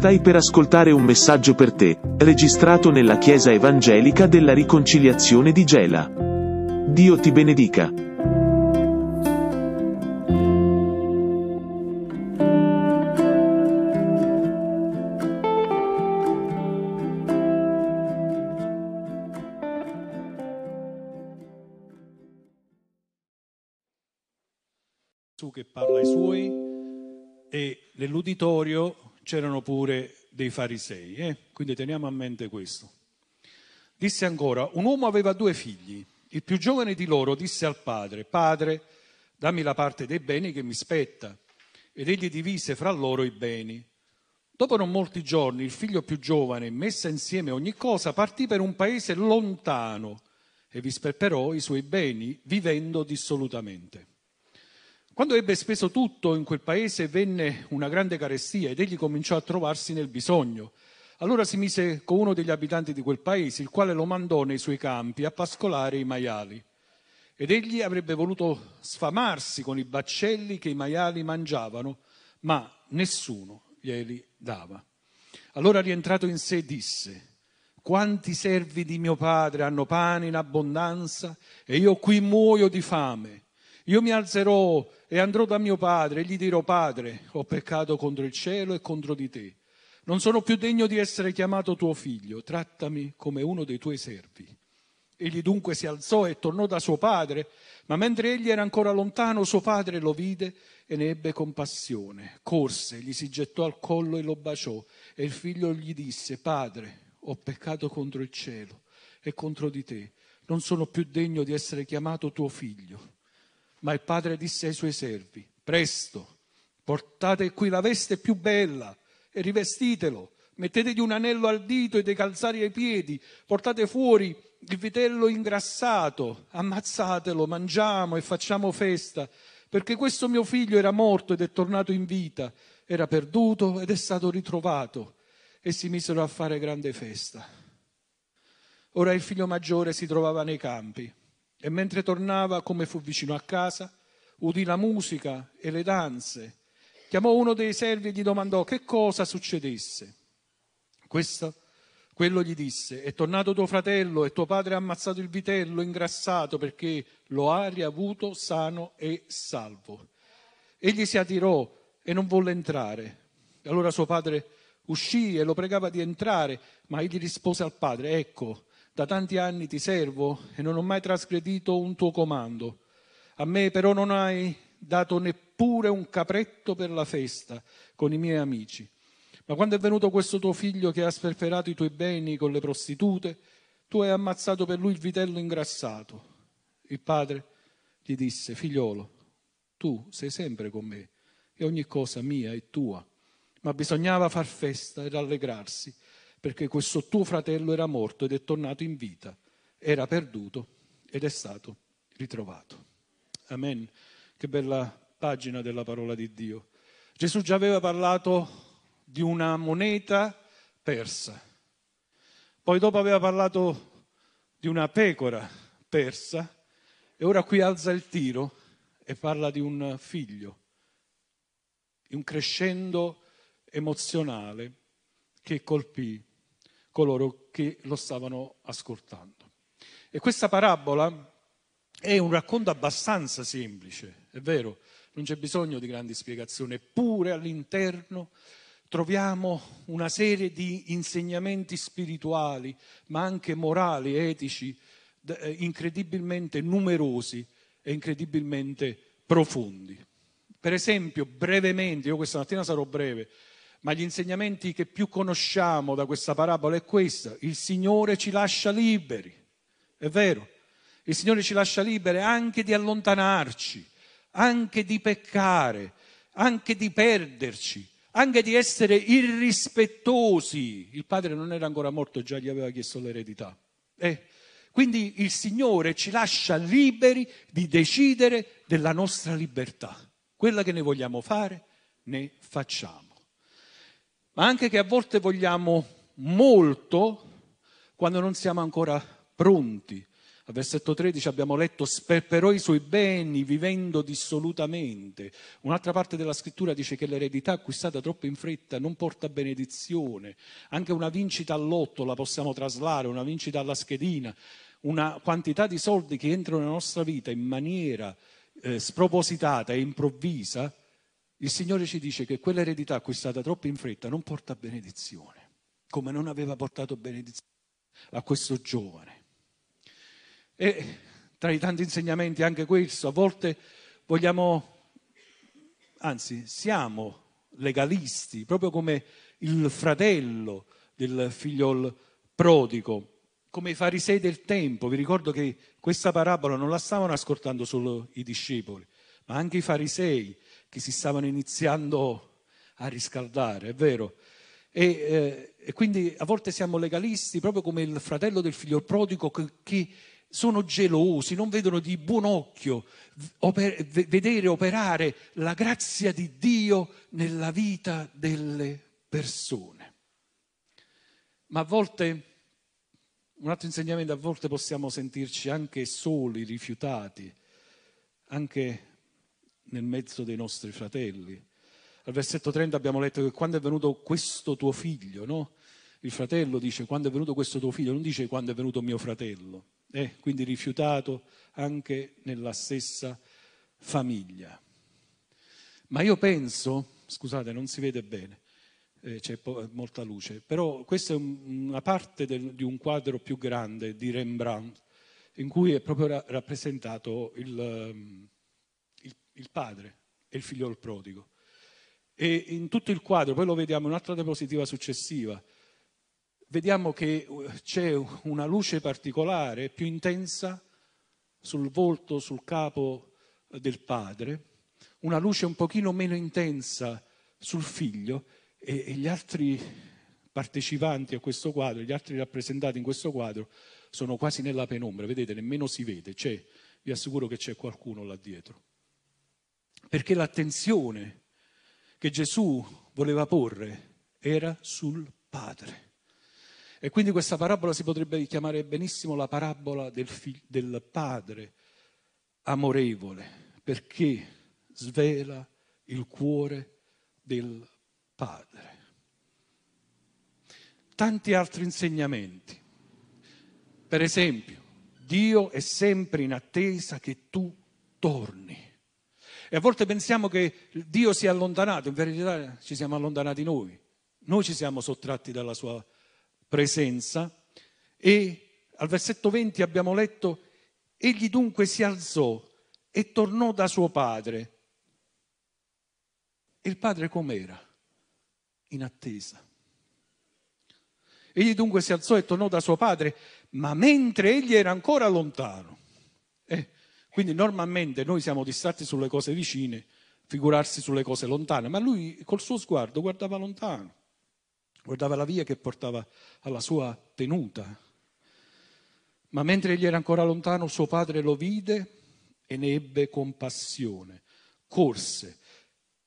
Stai per ascoltare un messaggio per te, registrato nella Chiesa Evangelica della Riconciliazione di Gela. Dio ti benedica. C'erano pure dei farisei, eh? quindi teniamo a mente questo. Disse ancora, un uomo aveva due figli, il più giovane di loro disse al padre, padre, dammi la parte dei beni che mi spetta, ed egli divise fra loro i beni. Dopo non molti giorni il figlio più giovane, messa insieme ogni cosa, partì per un paese lontano e vi sperperò i suoi beni, vivendo dissolutamente. Quando ebbe speso tutto in quel paese venne una grande carestia ed egli cominciò a trovarsi nel bisogno. Allora si mise con uno degli abitanti di quel paese, il quale lo mandò nei suoi campi a pascolare i maiali. Ed egli avrebbe voluto sfamarsi con i baccelli che i maiali mangiavano, ma nessuno glieli dava. Allora rientrato in sé disse, quanti servi di mio padre hanno pane in abbondanza e io qui muoio di fame. Io mi alzerò e andrò da mio padre e gli dirò, Padre, ho peccato contro il cielo e contro di te. Non sono più degno di essere chiamato tuo figlio, trattami come uno dei tuoi servi. Egli dunque si alzò e tornò da suo padre, ma mentre egli era ancora lontano, suo padre lo vide e ne ebbe compassione. Corse, gli si gettò al collo e lo baciò, e il figlio gli disse, Padre, ho peccato contro il cielo e contro di te, non sono più degno di essere chiamato tuo figlio. Ma il padre disse ai suoi servi, presto, portate qui la veste più bella e rivestitelo, mettetegli un anello al dito e dei calzari ai piedi, portate fuori il vitello ingrassato, ammazzatelo, mangiamo e facciamo festa, perché questo mio figlio era morto ed è tornato in vita, era perduto ed è stato ritrovato. E si misero a fare grande festa. Ora il figlio maggiore si trovava nei campi e mentre tornava, come fu vicino a casa, udì la musica e le danze. Chiamò uno dei servi e gli domandò che cosa succedesse. Questo, quello gli disse, è tornato tuo fratello e tuo padre ha ammazzato il vitello ingrassato perché lo ha riavuto sano e salvo. Egli si attirò e non volle entrare. Allora suo padre uscì e lo pregava di entrare, ma egli rispose al padre, ecco, da tanti anni ti servo e non ho mai trasgredito un tuo comando. A me però non hai dato neppure un capretto per la festa con i miei amici. Ma quando è venuto questo tuo figlio che ha sperperato i tuoi beni con le prostitute, tu hai ammazzato per lui il vitello ingrassato. Il padre gli disse, figliolo, tu sei sempre con me e ogni cosa mia è tua. Ma bisognava far festa e rallegrarsi perché questo tuo fratello era morto ed è tornato in vita, era perduto ed è stato ritrovato. Amen. Che bella pagina della parola di Dio. Gesù già aveva parlato di una moneta persa, poi dopo aveva parlato di una pecora persa e ora qui alza il tiro e parla di un figlio, di un crescendo emozionale che colpì coloro che lo stavano ascoltando. E questa parabola è un racconto abbastanza semplice, è vero, non c'è bisogno di grandi spiegazioni, eppure all'interno troviamo una serie di insegnamenti spirituali, ma anche morali, etici, eh, incredibilmente numerosi e incredibilmente profondi. Per esempio, brevemente, io questa mattina sarò breve, ma gli insegnamenti che più conosciamo da questa parabola è questo, il Signore ci lascia liberi, è vero, il Signore ci lascia liberi anche di allontanarci, anche di peccare, anche di perderci, anche di essere irrispettosi. Il padre non era ancora morto, già gli aveva chiesto l'eredità. Eh? Quindi il Signore ci lascia liberi di decidere della nostra libertà. Quella che ne vogliamo fare, ne facciamo ma anche che a volte vogliamo molto quando non siamo ancora pronti. Al versetto 13 abbiamo letto sperperò i suoi beni vivendo dissolutamente. Un'altra parte della scrittura dice che l'eredità acquistata troppo in fretta non porta benedizione. Anche una vincita all'otto la possiamo traslare, una vincita alla schedina, una quantità di soldi che entrano nella nostra vita in maniera eh, spropositata e improvvisa. Il Signore ci dice che quell'eredità acquistata troppo in fretta non porta benedizione, come non aveva portato benedizione a questo giovane. E tra i tanti insegnamenti anche questo, a volte vogliamo, anzi siamo legalisti, proprio come il fratello del figlio prodigo, come i farisei del tempo. Vi ricordo che questa parabola non la stavano ascoltando solo i discepoli, ma anche i farisei che si stavano iniziando a riscaldare, è vero? E, eh, e quindi a volte siamo legalisti, proprio come il fratello del figlio prodigo che, che sono gelosi, non vedono di buon occhio oper- vedere operare la grazia di Dio nella vita delle persone. Ma a volte, un altro insegnamento, a volte possiamo sentirci anche soli, rifiutati, anche nel mezzo dei nostri fratelli. Al versetto 30 abbiamo letto che quando è venuto questo tuo figlio, no? Il fratello dice quando è venuto questo tuo figlio, non dice quando è venuto mio fratello e quindi rifiutato anche nella stessa famiglia. Ma io penso, scusate, non si vede bene, eh, c'è po- molta luce, però questa è un, una parte del, di un quadro più grande di Rembrandt, in cui è proprio ra- rappresentato il, um, il, padre e il figlio del prodigo. E in tutto il quadro, poi lo vediamo in un'altra diapositiva successiva, vediamo che uh, c'è una luce particolare, più intensa, sul volto, sul capo uh, del padre, una luce un pochino meno intensa sul figlio e, e gli altri partecipanti a questo quadro, gli altri rappresentati in questo quadro sono quasi nella penombra, vedete, nemmeno si vede, c'è, vi assicuro che c'è qualcuno là dietro. Perché l'attenzione che Gesù voleva porre era sul Padre. E quindi questa parabola si potrebbe chiamare benissimo la parabola del, fig- del padre amorevole, perché svela il cuore del padre. Tanti altri insegnamenti. Per esempio, Dio è sempre in attesa che tu torni. E a volte pensiamo che Dio sia allontanato, in verità ci siamo allontanati noi. Noi ci siamo sottratti dalla sua presenza e al versetto 20 abbiamo letto, egli dunque si alzò e tornò da suo padre. E il padre com'era? In attesa. Egli dunque si alzò e tornò da suo padre, ma mentre egli era ancora lontano. Eh, quindi normalmente noi siamo distratti sulle cose vicine, figurarsi sulle cose lontane, ma lui col suo sguardo guardava lontano guardava la via che portava alla sua tenuta. Ma mentre egli era ancora lontano, suo padre lo vide e ne ebbe compassione. Corse,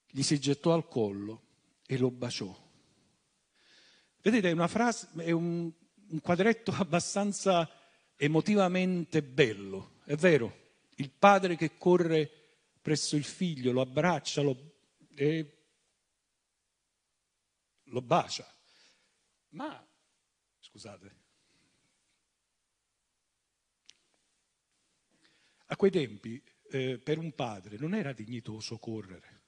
gli si gettò al collo e lo baciò. Vedete, è una frase, è un, un quadretto abbastanza emotivamente bello, è vero. Il padre che corre presso il figlio, lo abbraccia lo, e lo bacia. Ma, scusate, a quei tempi eh, per un padre non era dignitoso correre.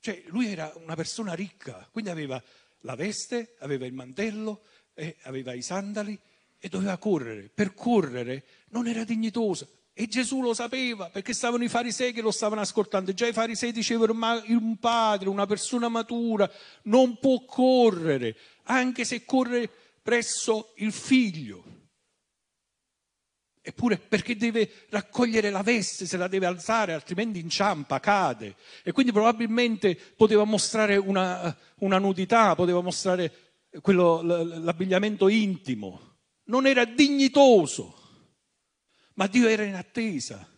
Cioè lui era una persona ricca, quindi aveva la veste, aveva il mantello, eh, aveva i sandali e doveva correre. Per correre non era dignitoso. E Gesù lo sapeva perché stavano i farisei che lo stavano ascoltando. Già i farisei dicevano: Ma un padre, una persona matura, non può correre, anche se corre presso il figlio. Eppure perché deve raccogliere la veste, se la deve alzare, altrimenti inciampa, cade. E quindi probabilmente poteva mostrare una, una nudità, poteva mostrare quello, l'abbigliamento intimo. Non era dignitoso ma Dio era in attesa.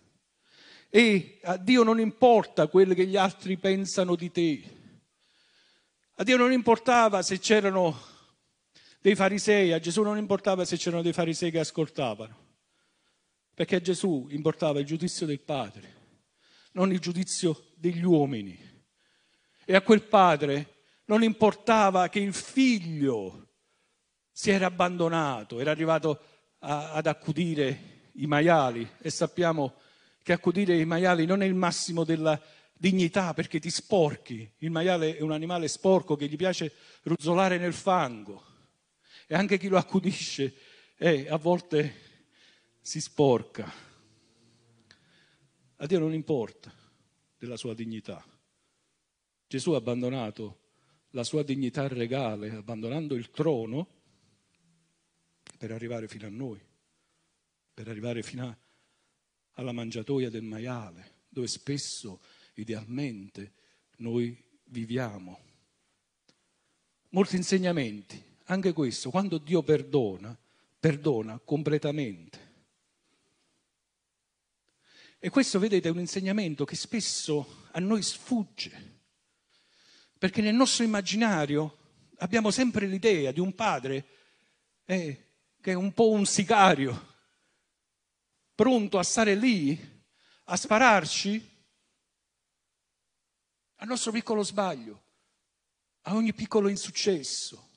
E a Dio non importa quello che gli altri pensano di te. A Dio non importava se c'erano dei farisei, a Gesù non importava se c'erano dei farisei che ascoltavano. perché a Gesù importava il giudizio del Padre, non il giudizio degli uomini. E a quel Padre non importava che il figlio si era abbandonato, era arrivato a, ad accudire i maiali e sappiamo che accudire i maiali non è il massimo della dignità perché ti sporchi. Il maiale è un animale sporco che gli piace ruzzolare nel fango e anche chi lo accudisce eh, a volte si sporca. A Dio non importa della sua dignità. Gesù ha abbandonato la sua dignità regale, abbandonando il trono per arrivare fino a noi, per arrivare fino alla mangiatoia del maiale, dove spesso, idealmente, noi viviamo. Molti insegnamenti, anche questo, quando Dio perdona, perdona completamente. E questo, vedete, è un insegnamento che spesso a noi sfugge, perché nel nostro immaginario abbiamo sempre l'idea di un padre eh, che è un po' un sicario, pronto a stare lì, a spararci al nostro piccolo sbaglio, a ogni piccolo insuccesso.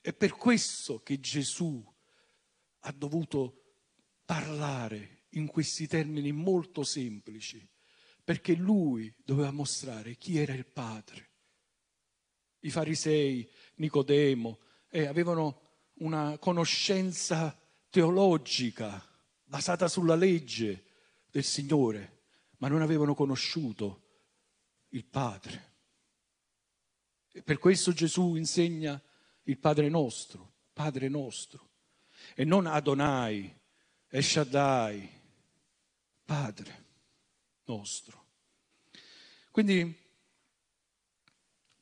È per questo che Gesù ha dovuto parlare in questi termini molto semplici, perché lui doveva mostrare chi era il Padre. I farisei, Nicodemo, eh, avevano una conoscenza teologica basata sulla legge del Signore, ma non avevano conosciuto il Padre. E per questo Gesù insegna il Padre nostro, Padre nostro, e non Adonai, Eshaddai, Padre nostro. Quindi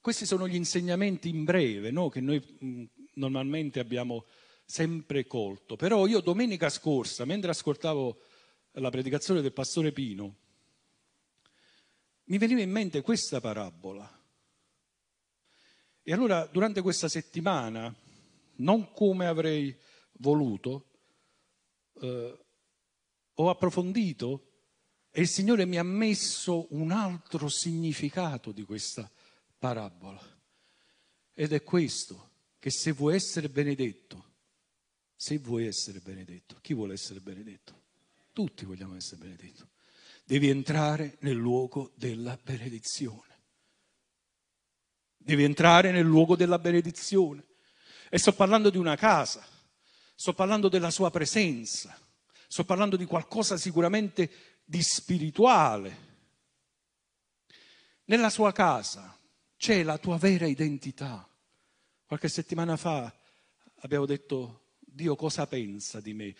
questi sono gli insegnamenti in breve no? che noi mm, normalmente abbiamo sempre colto. Però io domenica scorsa, mentre ascoltavo la predicazione del pastore Pino, mi veniva in mente questa parabola. E allora durante questa settimana, non come avrei voluto, eh, ho approfondito e il Signore mi ha messo un altro significato di questa parabola. Ed è questo, che se vuoi essere benedetto, se vuoi essere benedetto, chi vuole essere benedetto? Tutti vogliamo essere benedetti. Devi entrare nel luogo della benedizione. Devi entrare nel luogo della benedizione. E sto parlando di una casa, sto parlando della sua presenza, sto parlando di qualcosa sicuramente di spirituale. Nella sua casa c'è la tua vera identità. Qualche settimana fa abbiamo detto Dio cosa pensa di me,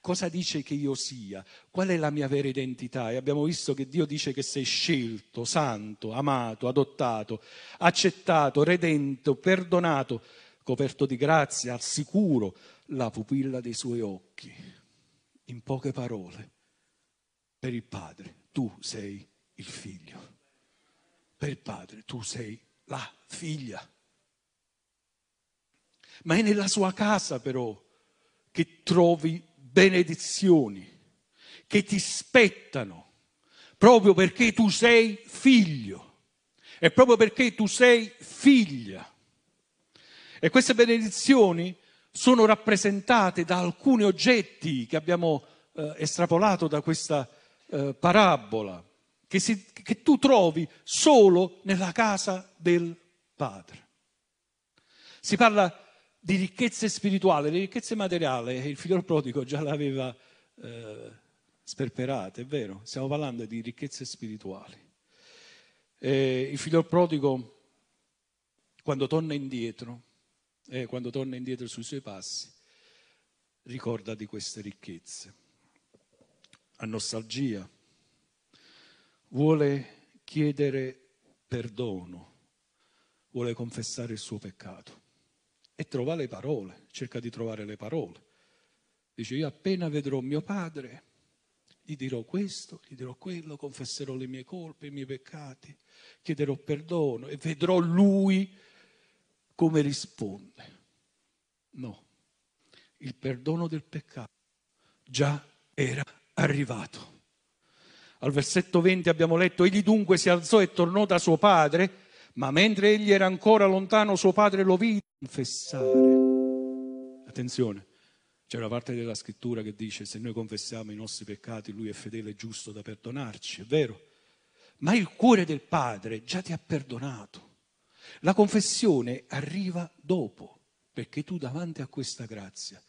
cosa dice che io sia, qual è la mia vera identità. E abbiamo visto che Dio dice che sei scelto, santo, amato, adottato, accettato, redento, perdonato, coperto di grazia, al sicuro, la pupilla dei suoi occhi. In poche parole, per il Padre tu sei il figlio. Per il Padre tu sei la figlia. Ma è nella sua casa però che trovi benedizioni che ti spettano proprio perché tu sei figlio e proprio perché tu sei figlia. E queste benedizioni sono rappresentate da alcuni oggetti che abbiamo eh, estrapolato da questa eh, parabola, che, si, che tu trovi solo nella casa del Padre. Si parla di ricchezze spirituali, di ricchezze materiali, il figlio prodigo già l'aveva eh, sperperata, è vero, stiamo parlando di ricchezze spirituali. Eh, il figlio prodigo, quando torna indietro, eh, quando torna indietro sui suoi passi, ricorda di queste ricchezze. Ha nostalgia, vuole chiedere perdono, vuole confessare il suo peccato e trova le parole, cerca di trovare le parole. Dice, io appena vedrò mio padre, gli dirò questo, gli dirò quello, confesserò le mie colpe, i miei peccati, chiederò perdono e vedrò lui come risponde. No, il perdono del peccato già era arrivato. Al versetto 20 abbiamo letto, egli dunque si alzò e tornò da suo padre, ma mentre egli era ancora lontano suo padre lo vide confessare. Attenzione, c'è una parte della scrittura che dice se noi confessiamo i nostri peccati lui è fedele e giusto da perdonarci, è vero? Ma il cuore del padre già ti ha perdonato. La confessione arriva dopo, perché tu davanti a questa grazia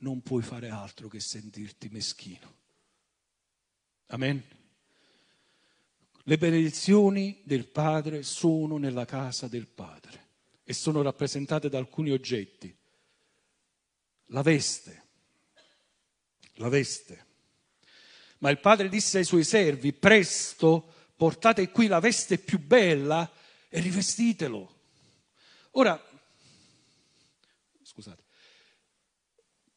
non puoi fare altro che sentirti meschino. Amen. Le benedizioni del Padre sono nella casa del Padre e sono rappresentate da alcuni oggetti. La veste, la veste. Ma il Padre disse ai suoi servi, presto portate qui la veste più bella e rivestitelo. Ora, scusate,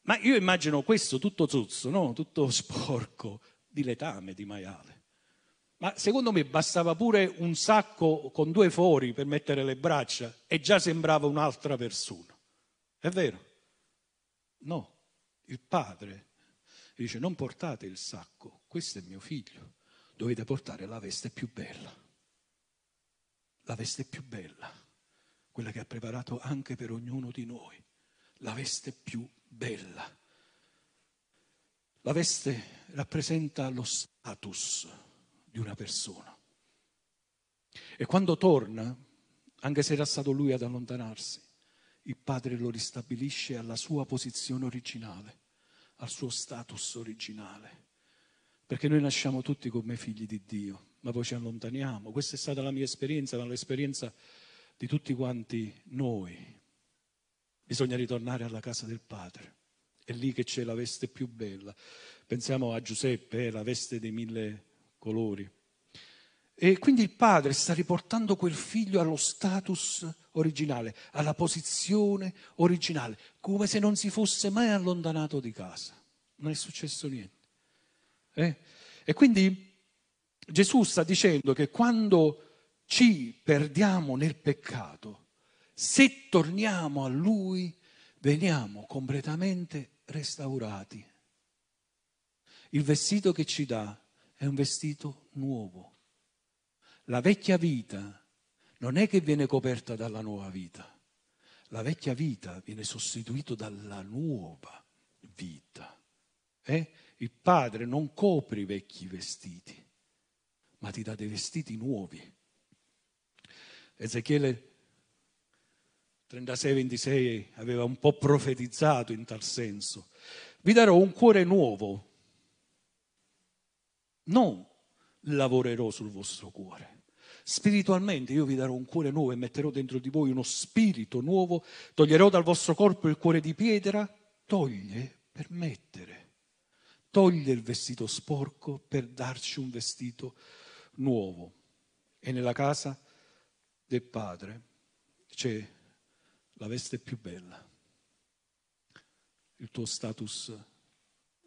ma io immagino questo tutto zozzo, no? tutto sporco, di letame, di maiale. Ma secondo me bastava pure un sacco con due fori per mettere le braccia e già sembrava un'altra persona. È vero? No, il padre dice non portate il sacco, questo è mio figlio, dovete portare la veste più bella. La veste più bella, quella che ha preparato anche per ognuno di noi, la veste più bella. La veste rappresenta lo status di una persona. E quando torna, anche se era stato lui ad allontanarsi, il padre lo ristabilisce alla sua posizione originale, al suo status originale. Perché noi nasciamo tutti come figli di Dio, ma poi ci allontaniamo. Questa è stata la mia esperienza, ma l'esperienza di tutti quanti noi. Bisogna ritornare alla casa del Padre. È lì che c'è la veste più bella. Pensiamo a Giuseppe, eh, la veste dei mille colori. E quindi il padre sta riportando quel figlio allo status originale, alla posizione originale, come se non si fosse mai allontanato di casa. Non è successo niente. Eh? E quindi Gesù sta dicendo che quando ci perdiamo nel peccato, se torniamo a Lui, veniamo completamente restaurati. Il vestito che ci dà è un vestito nuovo. La vecchia vita non è che viene coperta dalla nuova vita, la vecchia vita viene sostituita dalla nuova vita. Eh? Il padre non copre i vecchi vestiti, ma ti dà dei vestiti nuovi. Ezechiele 36-26 aveva un po' profetizzato in tal senso. Vi darò un cuore nuovo non lavorerò sul vostro cuore. Spiritualmente io vi darò un cuore nuovo e metterò dentro di voi uno spirito nuovo, toglierò dal vostro corpo il cuore di pietra, toglie per mettere, toglie il vestito sporco per darci un vestito nuovo. E nella casa del Padre c'è la veste più bella, il tuo status,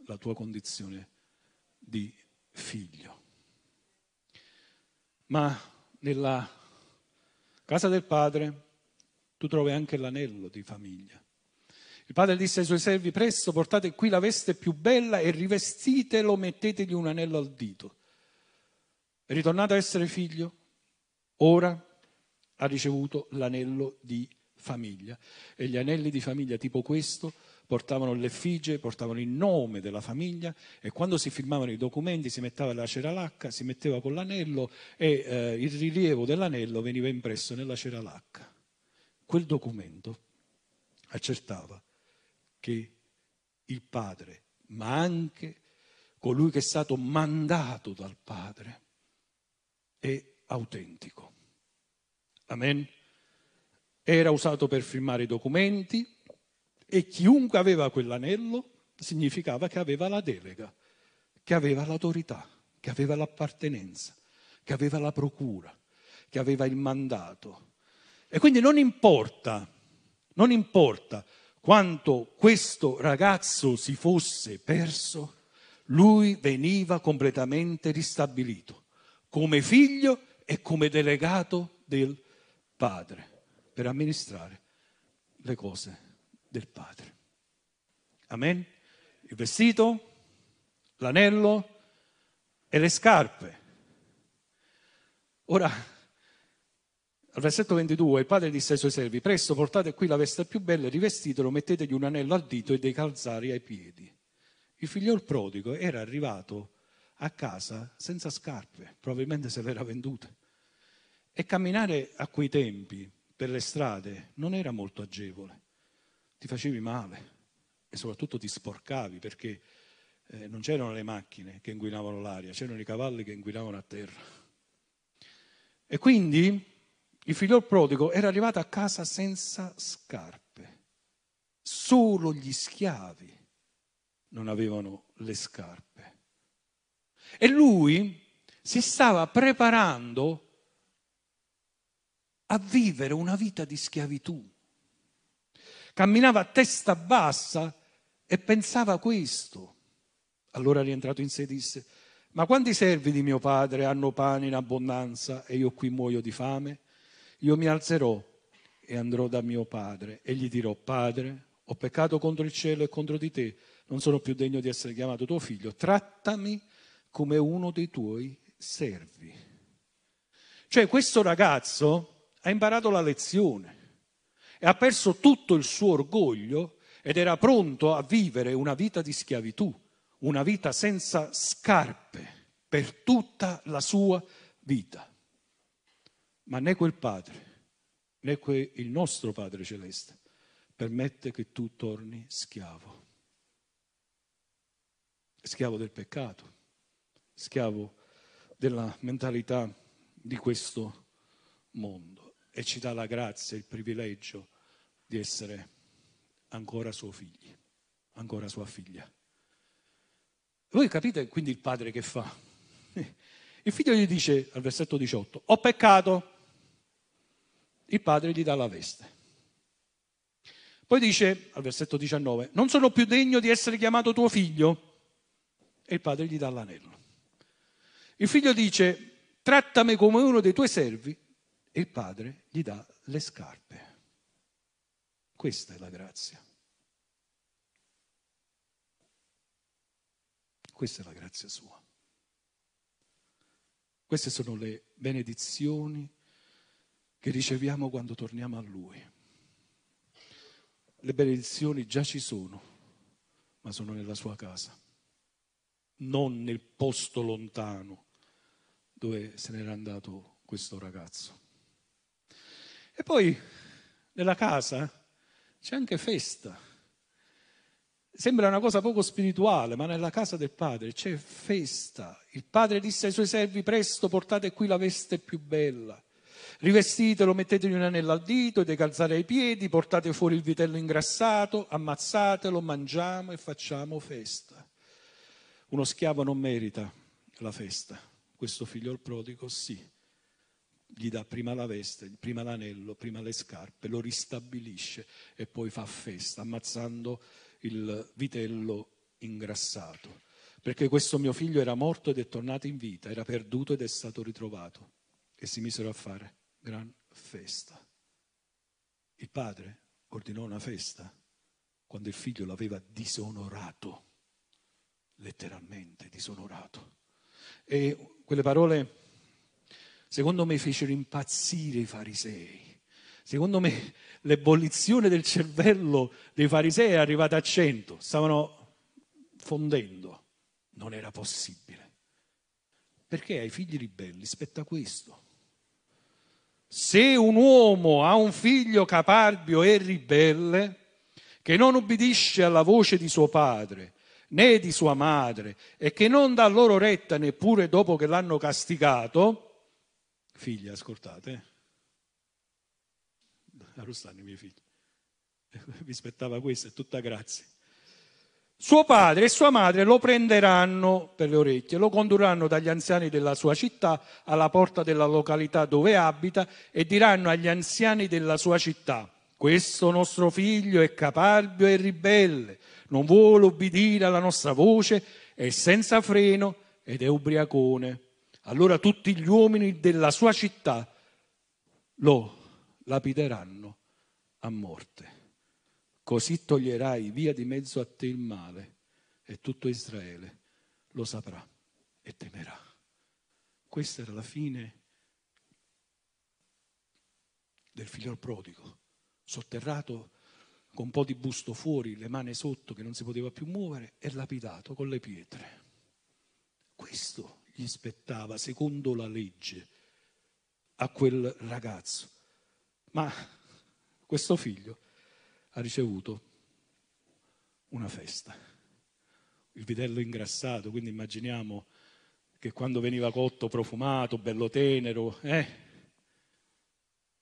la tua condizione di figlio. Ma nella casa del padre tu trovi anche l'anello di famiglia. Il padre disse ai suoi servi, presto portate qui la veste più bella e rivestitelo, mettetegli un anello al dito. Ritornato a essere figlio, ora ha ricevuto l'anello di famiglia. E gli anelli di famiglia tipo questo portavano l'effigie, portavano il nome della famiglia e quando si firmavano i documenti si metteva la ceralacca, si metteva con l'anello e eh, il rilievo dell'anello veniva impresso nella ceralacca. Quel documento accertava che il padre, ma anche colui che è stato mandato dal padre, è autentico. Amen. Era usato per firmare i documenti, e chiunque aveva quell'anello significava che aveva la delega, che aveva l'autorità, che aveva l'appartenenza, che aveva la procura, che aveva il mandato. E quindi non importa, non importa quanto questo ragazzo si fosse perso, lui veniva completamente ristabilito come figlio e come delegato del padre per amministrare le cose del Padre. Amen? Il vestito, l'anello e le scarpe. Ora, al versetto 22, il padre disse ai suoi servi, presto portate qui la veste più bella, rivestitelo, mettetegli un anello al dito e dei calzari ai piedi. Il figliol prodigo era arrivato a casa senza scarpe, probabilmente se le era vendute. E camminare a quei tempi per le strade non era molto agevole. Ti facevi male e soprattutto ti sporcavi perché eh, non c'erano le macchine che inquinavano l'aria, c'erano i cavalli che inquinavano a terra. E quindi il figlio prodigo era arrivato a casa senza scarpe. Solo gli schiavi non avevano le scarpe. E lui si stava preparando a vivere una vita di schiavitù. Camminava a testa bassa e pensava questo. Allora rientrato in sé disse, ma quanti servi di mio padre hanno pane in abbondanza e io qui muoio di fame? Io mi alzerò e andrò da mio padre e gli dirò, padre, ho peccato contro il cielo e contro di te, non sono più degno di essere chiamato tuo figlio, trattami come uno dei tuoi servi. Cioè questo ragazzo ha imparato la lezione e ha perso tutto il suo orgoglio ed era pronto a vivere una vita di schiavitù, una vita senza scarpe per tutta la sua vita. Ma né quel padre, né quel, il nostro Padre Celeste permette che tu torni schiavo. Schiavo del peccato, schiavo della mentalità di questo mondo e ci dà la grazia, il privilegio di essere ancora suo figlio, ancora sua figlia. Voi capite quindi il padre che fa? Il figlio gli dice al versetto 18, ho peccato, il padre gli dà la veste. Poi dice al versetto 19, non sono più degno di essere chiamato tuo figlio, e il padre gli dà l'anello. Il figlio dice, trattami come uno dei tuoi servi, e il padre gli dà le scarpe. Questa è la grazia. Questa è la grazia sua. Queste sono le benedizioni che riceviamo quando torniamo a Lui. Le benedizioni già ci sono, ma sono nella sua casa, non nel posto lontano dove se n'era andato questo ragazzo. E poi nella casa c'è anche festa. Sembra una cosa poco spirituale, ma nella casa del padre c'è festa. Il padre disse ai suoi servi: Presto portate qui la veste più bella. Rivestitelo, mettetegli un anello al dito dei calzari ai piedi, portate fuori il vitello ingrassato, ammazzatelo, mangiamo e facciamo festa. Uno schiavo non merita la festa, questo figlio il prodigo sì. Gli dà prima la veste, prima l'anello, prima le scarpe, lo ristabilisce e poi fa festa, ammazzando il vitello ingrassato. Perché questo mio figlio era morto ed è tornato in vita, era perduto ed è stato ritrovato. E si misero a fare gran festa. Il padre ordinò una festa quando il figlio l'aveva disonorato, letteralmente disonorato. E quelle parole, secondo me, fecero impazzire i farisei. Secondo me l'ebollizione del cervello dei farisei è arrivata a cento, stavano fondendo. Non era possibile. Perché ai figli ribelli spetta questo. Se un uomo ha un figlio caparbio e ribelle, che non ubbidisce alla voce di suo padre né di sua madre e che non dà loro retta neppure dopo che l'hanno castigato, figli, ascoltate, arrostano i miei figli, vi aspettava questo, è tutta grazia. Suo padre e sua madre lo prenderanno per le orecchie, lo condurranno dagli anziani della sua città alla porta della località dove abita e diranno agli anziani della sua città, questo nostro figlio è caparbio e ribelle, non vuole ubbidire alla nostra voce, è senza freno ed è ubriacone. Allora tutti gli uomini della sua città lo lapideranno a morte. Così toglierai via di mezzo a te il male e tutto Israele lo saprà e temerà. Questa era la fine del figlio prodigo, sotterrato con un po' di busto fuori, le mani sotto che non si poteva più muovere e lapidato con le pietre. Questo gli spettava, secondo la legge, a quel ragazzo. Ma questo figlio ha ricevuto una festa. Il vitello ingrassato, quindi immaginiamo che quando veniva cotto profumato, bello tenero, eh,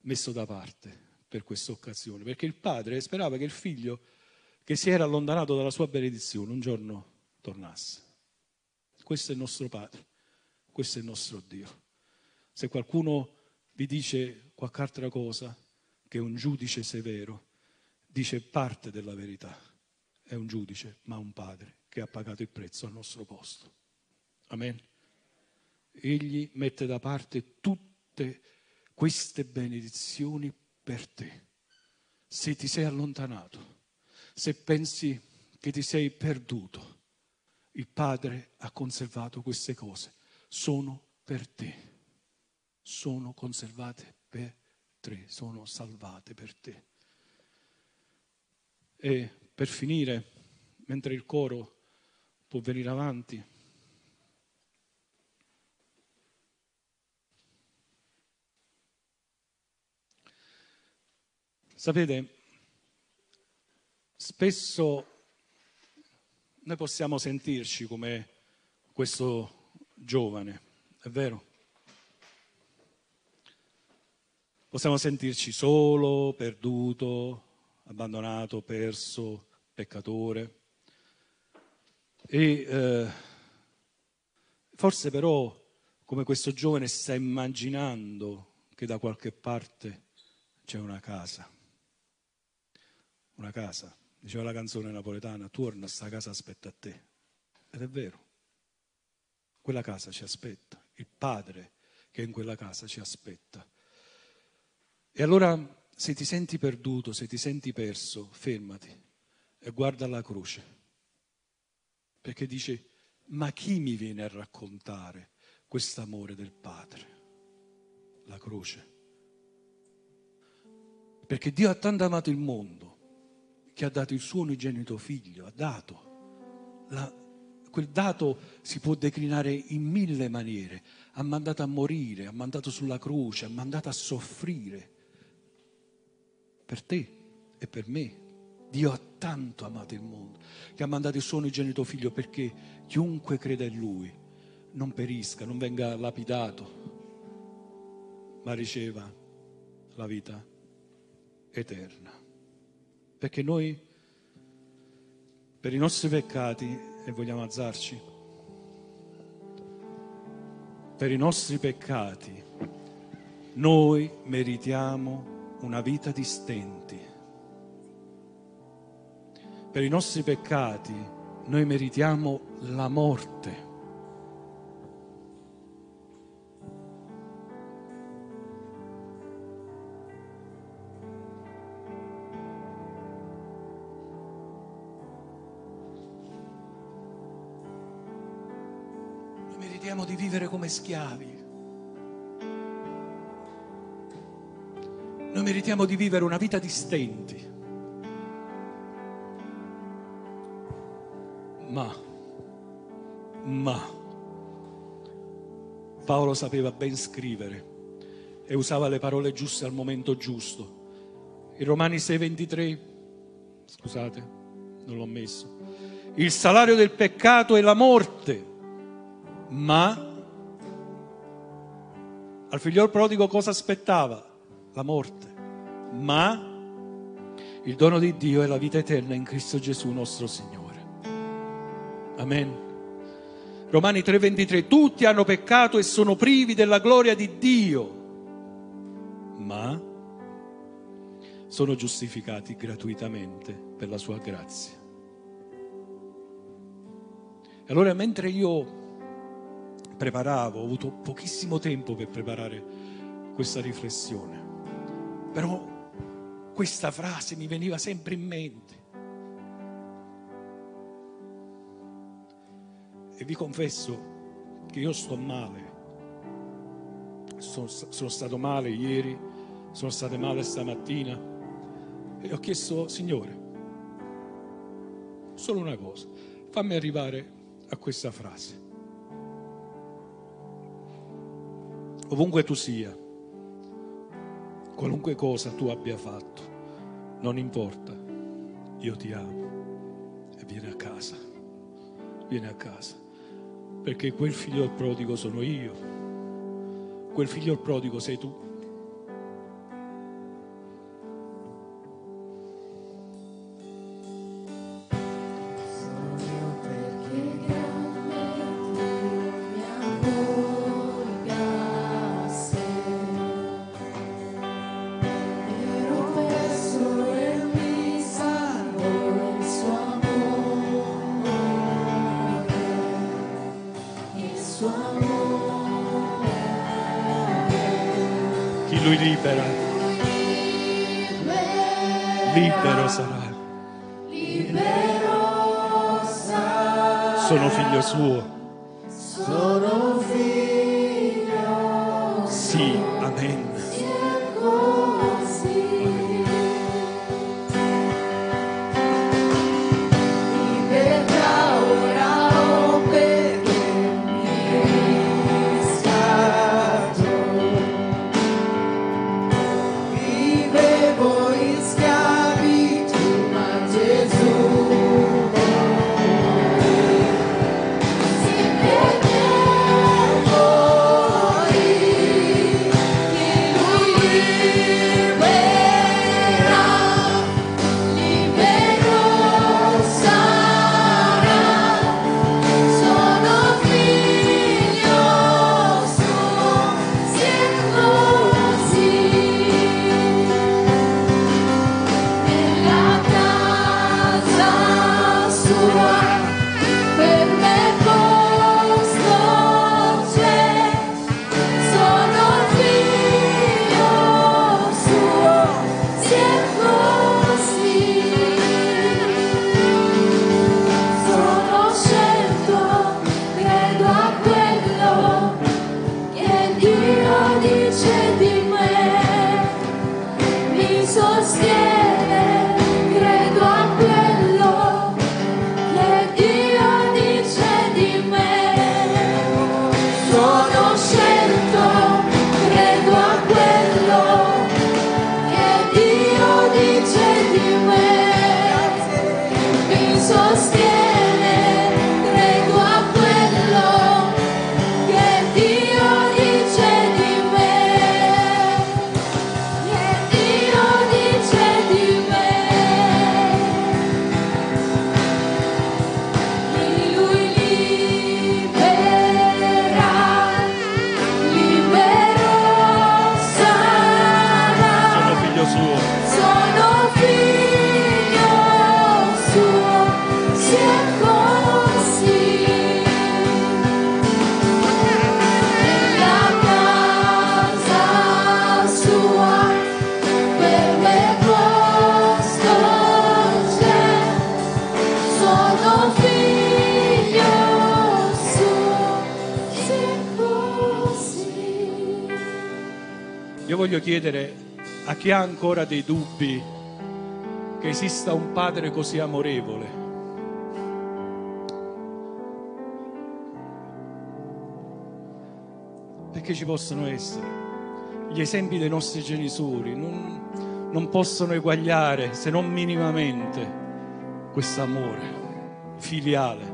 messo da parte per questa occasione, perché il padre sperava che il figlio che si era allontanato dalla sua benedizione un giorno tornasse. Questo è il nostro Padre, questo è il nostro Dio. Se qualcuno vi dice qualche altra cosa, che è un giudice severo, dice parte della verità. È un giudice, ma un padre che ha pagato il prezzo al nostro posto. Amen. Egli mette da parte tutte queste benedizioni per te. Se ti sei allontanato, se pensi che ti sei perduto, il Padre ha conservato queste cose. Sono per te. Sono conservate per te, sono salvate per te. E per finire, mentre il coro può venire avanti, Sapete, spesso noi possiamo sentirci come questo giovane, è vero? Possiamo sentirci solo, perduto, abbandonato, perso, peccatore. E eh, forse però, come questo giovane sta immaginando che da qualche parte c'è una casa una casa. Diceva la canzone napoletana, torna, sta casa aspetta a te. Ed è vero. Quella casa ci aspetta, il Padre che in quella casa ci aspetta. E allora se ti senti perduto, se ti senti perso, fermati e guarda la croce. Perché dice, ma chi mi viene a raccontare quest'amore del Padre? La croce. Perché Dio ha tanto amato il mondo che ha dato il suo unigenito figlio, ha dato. La, quel dato si può declinare in mille maniere. Ha mandato a morire, ha mandato sulla croce, ha mandato a soffrire per te e per me. Dio ha tanto amato il mondo che ha mandato il suo unigenito figlio perché chiunque creda in lui non perisca, non venga lapidato, ma riceva la vita eterna perché noi per i nostri peccati, e vogliamo alzarci, per i nostri peccati noi meritiamo una vita di stenti. Per i nostri peccati noi meritiamo la morte. Come schiavi. Noi meritiamo di vivere una vita di stenti. Ma, ma, Paolo sapeva ben scrivere e usava le parole giuste al momento giusto. In Romani 6:23, scusate, non l'ho messo, il salario del peccato è la morte, ma al figliol prodigo cosa aspettava? La morte. Ma il dono di Dio è la vita eterna in Cristo Gesù nostro Signore. Amen. Romani 3:23, tutti hanno peccato e sono privi della gloria di Dio, ma sono giustificati gratuitamente per la sua grazia. E allora mentre io preparavo, ho avuto pochissimo tempo per preparare questa riflessione, però questa frase mi veniva sempre in mente. e vi confesso che io sto male. Sono, sono stato male ieri, sono stato male stamattina e ho chiesto, Signore, solo una cosa, fammi arrivare a questa frase. Ovunque tu sia, qualunque cosa tu abbia fatto, non importa, io ti amo e vieni a casa, vieni a casa, perché quel figlio prodigo sono io, quel figlio prodigo sei tu. lui libera. Libero sarai. Libero sarà. Sono figlio suo. Chiedere a chi ha ancora dei dubbi che esista un Padre così amorevole. Perché ci possono essere. Gli esempi dei nostri genitori non, non possono eguagliare, se non minimamente, questo amore filiale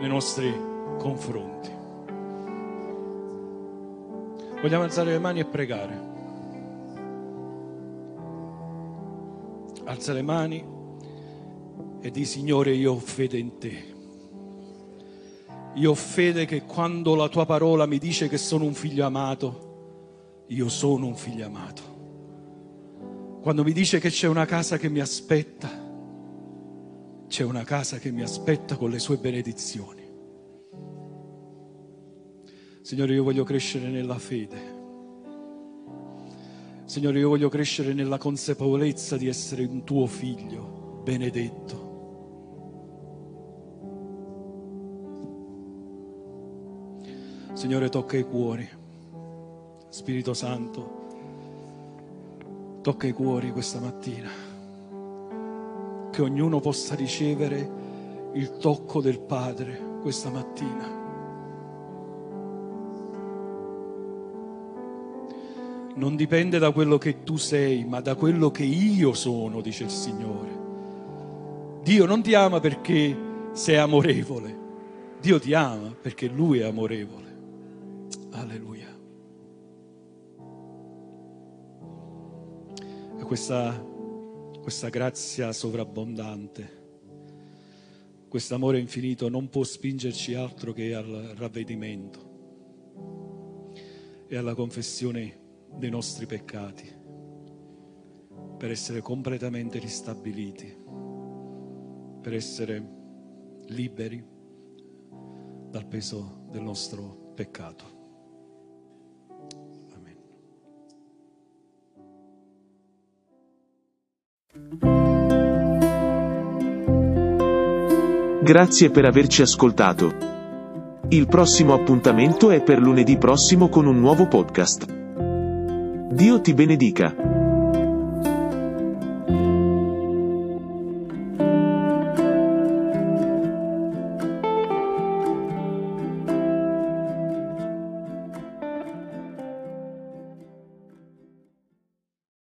nei nostri confronti. Vogliamo alzare le mani e pregare. Alza le mani e di Signore io ho fede in te. Io ho fede che quando la tua parola mi dice che sono un figlio amato, io sono un figlio amato. Quando mi dice che c'è una casa che mi aspetta, c'è una casa che mi aspetta con le sue benedizioni. Signore, io voglio crescere nella fede. Signore, io voglio crescere nella consapevolezza di essere un tuo figlio benedetto. Signore, tocca i cuori. Spirito Santo, tocca i cuori questa mattina. Che ognuno possa ricevere il tocco del Padre questa mattina. Non dipende da quello che tu sei, ma da quello che io sono, dice il Signore. Dio non ti ama perché sei amorevole, Dio ti ama perché Lui è amorevole. Alleluia. E questa, questa grazia sovrabbondante, questo amore infinito non può spingerci altro che al ravvedimento e alla confessione dei nostri peccati per essere completamente ristabiliti, per essere liberi dal peso del nostro peccato. Amen. Grazie per averci ascoltato. Il prossimo appuntamento è per lunedì prossimo con un nuovo podcast. Dio ti benedica.